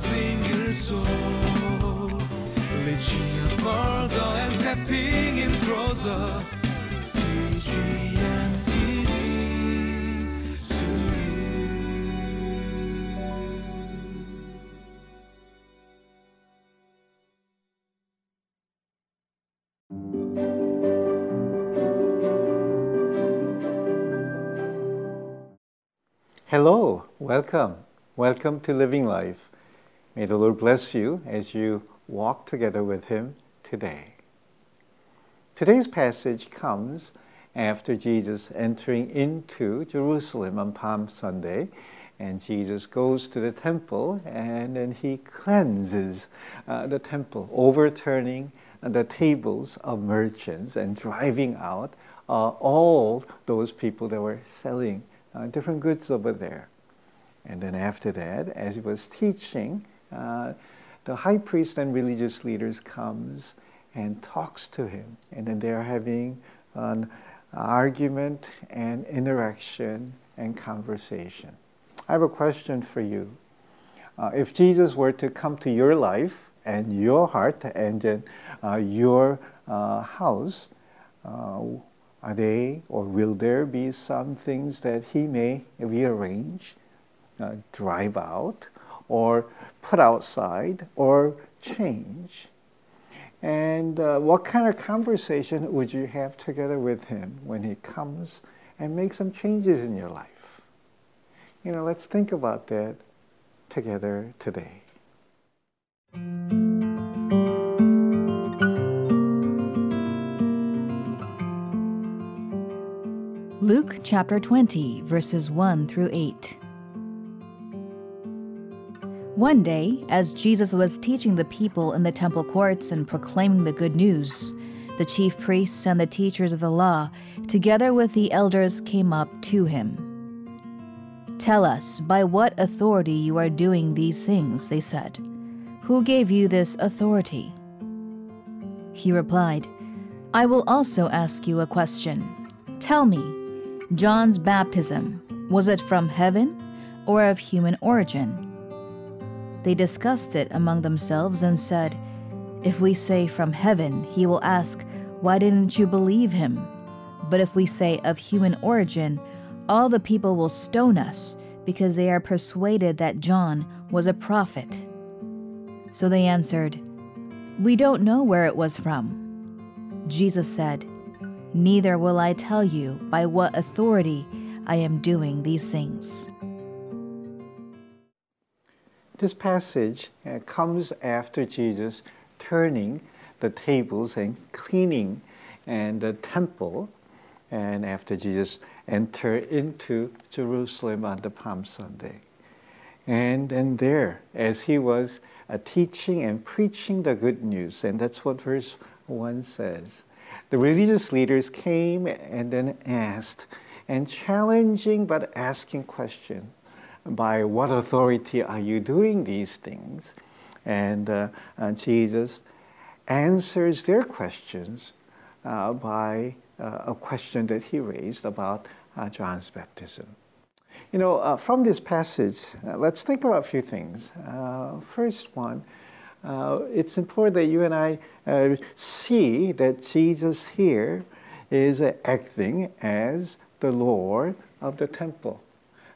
single soul, reaching stepping in closer. Hello, welcome. Welcome to Living Life. May the Lord bless you as you walk together with Him today. Today's passage comes after Jesus entering into Jerusalem on Palm Sunday, and Jesus goes to the temple and then he cleanses uh, the temple, overturning the tables of merchants and driving out uh, all those people that were selling uh, different goods over there. And then after that, as he was teaching, uh, the high priest and religious leaders comes and talks to him, and then they are having an argument and interaction and conversation. I have a question for you. Uh, if Jesus were to come to your life and your heart and then uh, your uh, house, uh, are they or will there be some things that he may rearrange, uh, drive out, or put outside, or change? And uh, what kind of conversation would you have together with him when he comes and makes some changes in your life? You know, let's think about that together today. Luke chapter 20, verses 1 through 8. One day, as Jesus was teaching the people in the temple courts and proclaiming the good news, the chief priests and the teachers of the law, together with the elders, came up to him. Tell us, by what authority you are doing these things, they said. Who gave you this authority? He replied, I will also ask you a question. Tell me, John's baptism, was it from heaven or of human origin? They discussed it among themselves and said, If we say from heaven, he will ask, Why didn't you believe him? But if we say of human origin, all the people will stone us because they are persuaded that John was a prophet. So they answered, We don't know where it was from. Jesus said, Neither will I tell you by what authority I am doing these things. This passage uh, comes after Jesus turning the tables and cleaning and the temple, and after Jesus entered into Jerusalem on the Palm Sunday. And, then there, as he was uh, teaching and preaching the good news, and that's what verse 1 says, the religious leaders came and then asked, and challenging but asking questions by what authority are you doing these things? And, uh, and Jesus answers their questions uh, by uh, a question that he raised about uh, John's baptism. You know, uh, from this passage, uh, let's think about a few things. first one, it's important that you and I see that Jesus here is acting as the Lord of the temple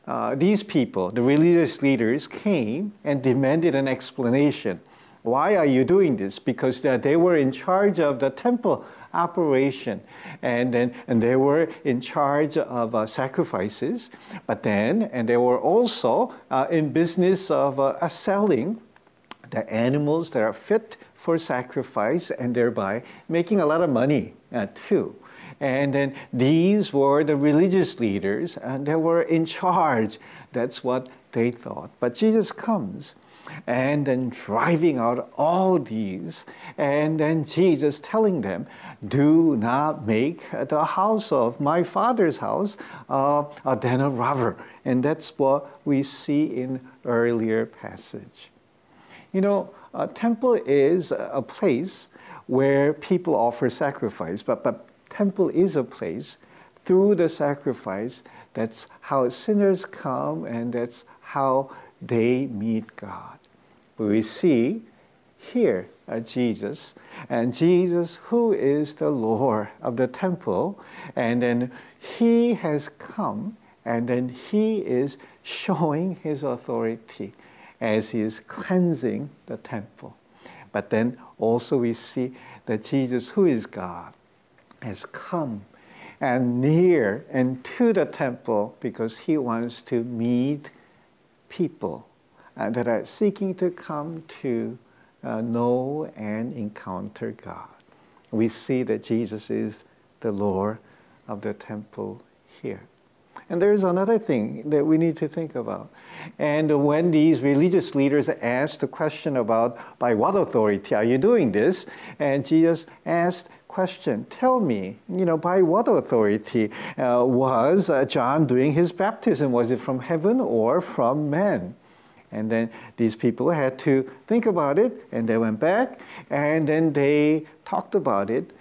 uh, these people, the religious leaders, came and demanded an explanation. Why are you doing this? Because they were in charge of the temple operation, and and they were in charge of uh, sacrifices. But then, and they were also uh, in business of uh, selling the animals that are fit for sacrifice, and thereby making a lot of money uh, too. And then these were the religious leaders, and they were in charge. That's what they thought. But Jesus comes and then driving out all these, and then Jesus telling them, Do not make the house of my father's house uh, a den of robber. And that's what we see in earlier passage. You know, a temple is a place where people offer sacrifice, but, but temple is a place through the sacrifice that's how sinners come and that's how they meet God. But we see here uh, Jesus, and Jesus, who is the Lord of the temple, and then he has come, and then he is showing his authority as he is cleansing the temple. But then also we see that Jesus, who is God, has come and near and to the temple because he wants to meet people uh, that are seeking to come to uh, know and encounter God. We see that Jesus is the Lord of the temple here. And there's another thing that we need to think about. And when these religious leaders asked the question about by what authority are you doing this, and Jesus asked question, tell me, you know, by what authority uh, was uh, John doing his baptism? Was it from heaven or from men? And then these people had to think about it, and they went back, and then they talked about it,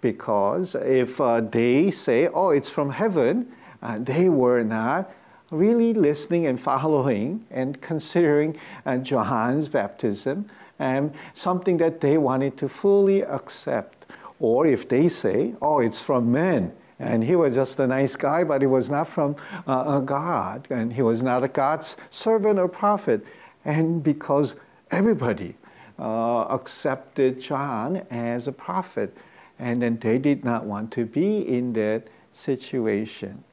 because if uh, they say, oh, it's from heaven, uh, they were not really listening and following and considering uh, John's baptism and something that they wanted to fully accept. Or if they say, oh, it's from men, and he was just a nice guy, but he was not from uh, God, and he was not a God's servant or prophet. And because everybody uh, accepted John as a prophet, and then they did not want to be in that situation.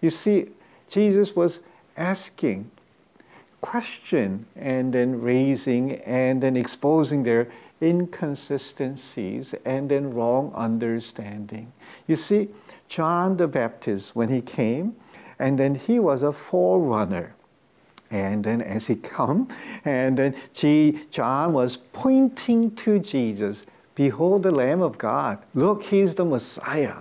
You see, Jesus was asking question and then raising and then exposing their inconsistencies and then wrong understanding. You see, John the Baptist, when he came, and then he was a forerunner. And then as he come, and then John was pointing to Jesus. Behold the Lamb of God. Look, he's the Messiah.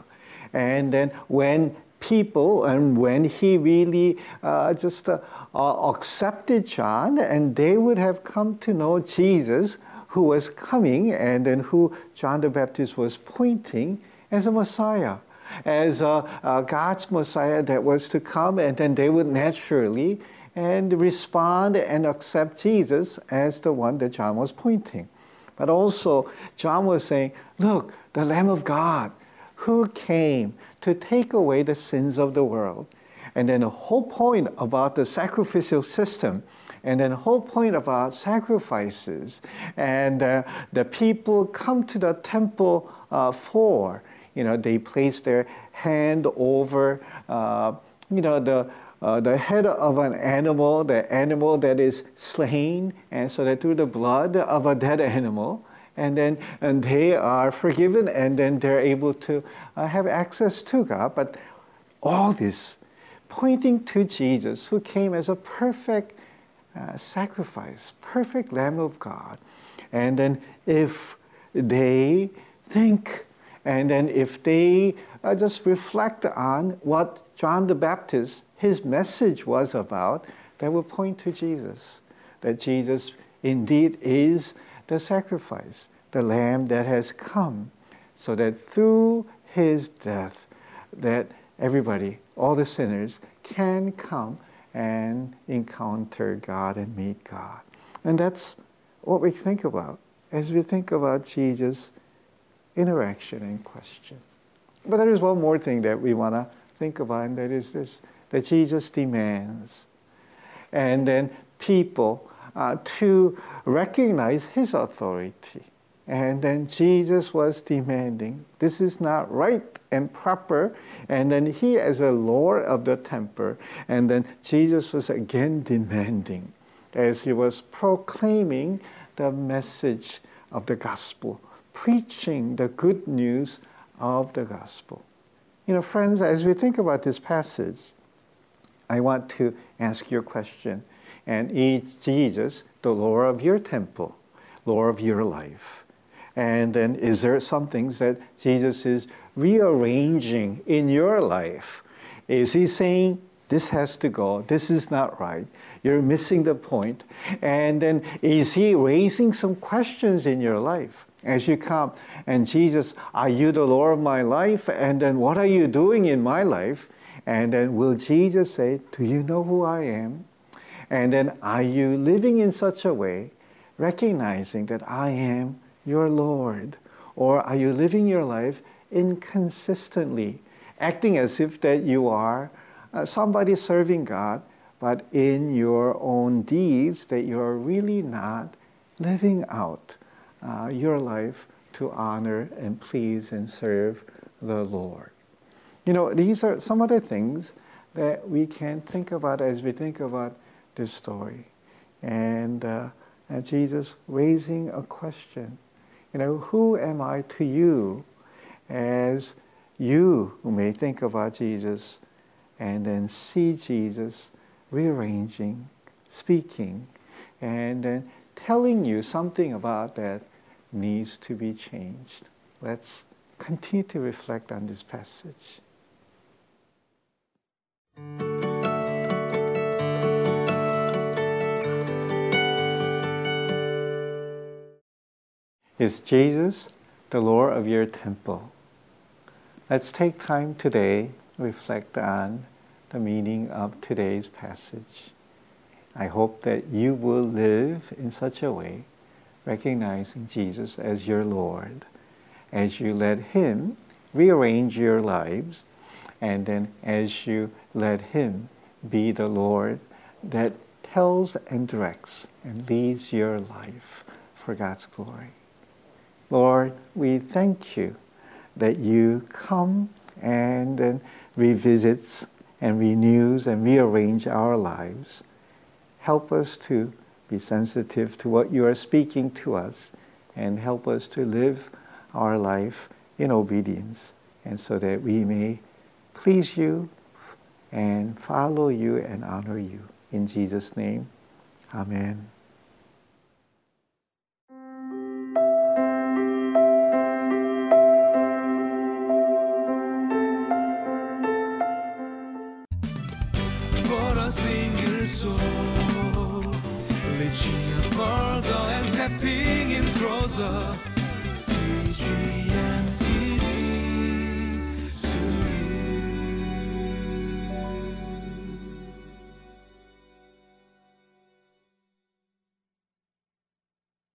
And then when people and when he really uh, just uh, uh, accepted John and they would have come to know Jesus who was coming and then who John the Baptist was pointing as a Messiah, as a, a God's Messiah that was to come and then they would naturally and respond and accept Jesus as the one that John was pointing. But also, John was saying, Look, the Lamb of God who came to take away the sins of the world. And then the whole point about the sacrificial system, and then the whole point about sacrifices, and uh, the people come to the temple uh, for, you know, they place their hand over, uh, you know, the uh, the head of an animal, the animal that is slain, and so that through the blood of a dead animal, and then and they are forgiven, and then they're able to uh, have access to God. But all this pointing to Jesus, who came as a perfect uh, sacrifice, perfect Lamb of God. And then if they think, and then if they uh, just reflect on what John the Baptist, his message was about, they will point to Jesus. That Jesus indeed is the sacrifice, the lamb that has come, so that through his death, that everybody, all the sinners, can come and encounter God and meet God. And that's what we think about as we think about Jesus' interaction and question. But there is one more thing that we want to think about, and that is this that Jesus demands. And then people uh, to recognize his authority. And then Jesus was demanding, this is not right and proper. And then he, as a Lord of the temple, and then Jesus was again demanding as he was proclaiming the message of the gospel, preaching the good news of the gospel. You know, friends, as we think about this passage, I want to ask you a question and eat Jesus, the Lord of your temple, Lord of your life. And then is there some things that Jesus is rearranging in your life? Is he saying, this has to go, this is not right, you're missing the point? And then is he raising some questions in your life? As you come, and Jesus, are you the Lord of my life? And then what are you doing in my life? And then will Jesus say, Do you know who I am? And then, are you living in such a way recognizing that I am your Lord? Or are you living your life inconsistently, acting as if that you are uh, somebody serving God, but in your own deeds that you're really not living out uh, your life to honor and please and serve the Lord. You know, these are some of the things that we can think about as we think about this story. And, uh, and Jesus raising a question. You know, who am I to you as you who may think about Jesus and then see Jesus rearranging, speaking, and then telling you something about that needs to be changed. Let's continue to reflect on this passage. Is Jesus the Lord of your temple? Let's take time today to reflect on the meaning of today's passage. I hope that you will live in such a way, recognizing Jesus as your Lord, as you let Him rearrange your lives, and then as you let Him be the Lord that tells and directs and leads your life for God's glory. Lord, we thank you that you come and then revisits and renews and rearrange our lives. Help us to be sensitive to what you are speaking to us and help us to live our life in obedience and so that we may please you and follow you and honor you. In Jesus' name, Amen. A single soul, reaching further and stepping in closer. CGN.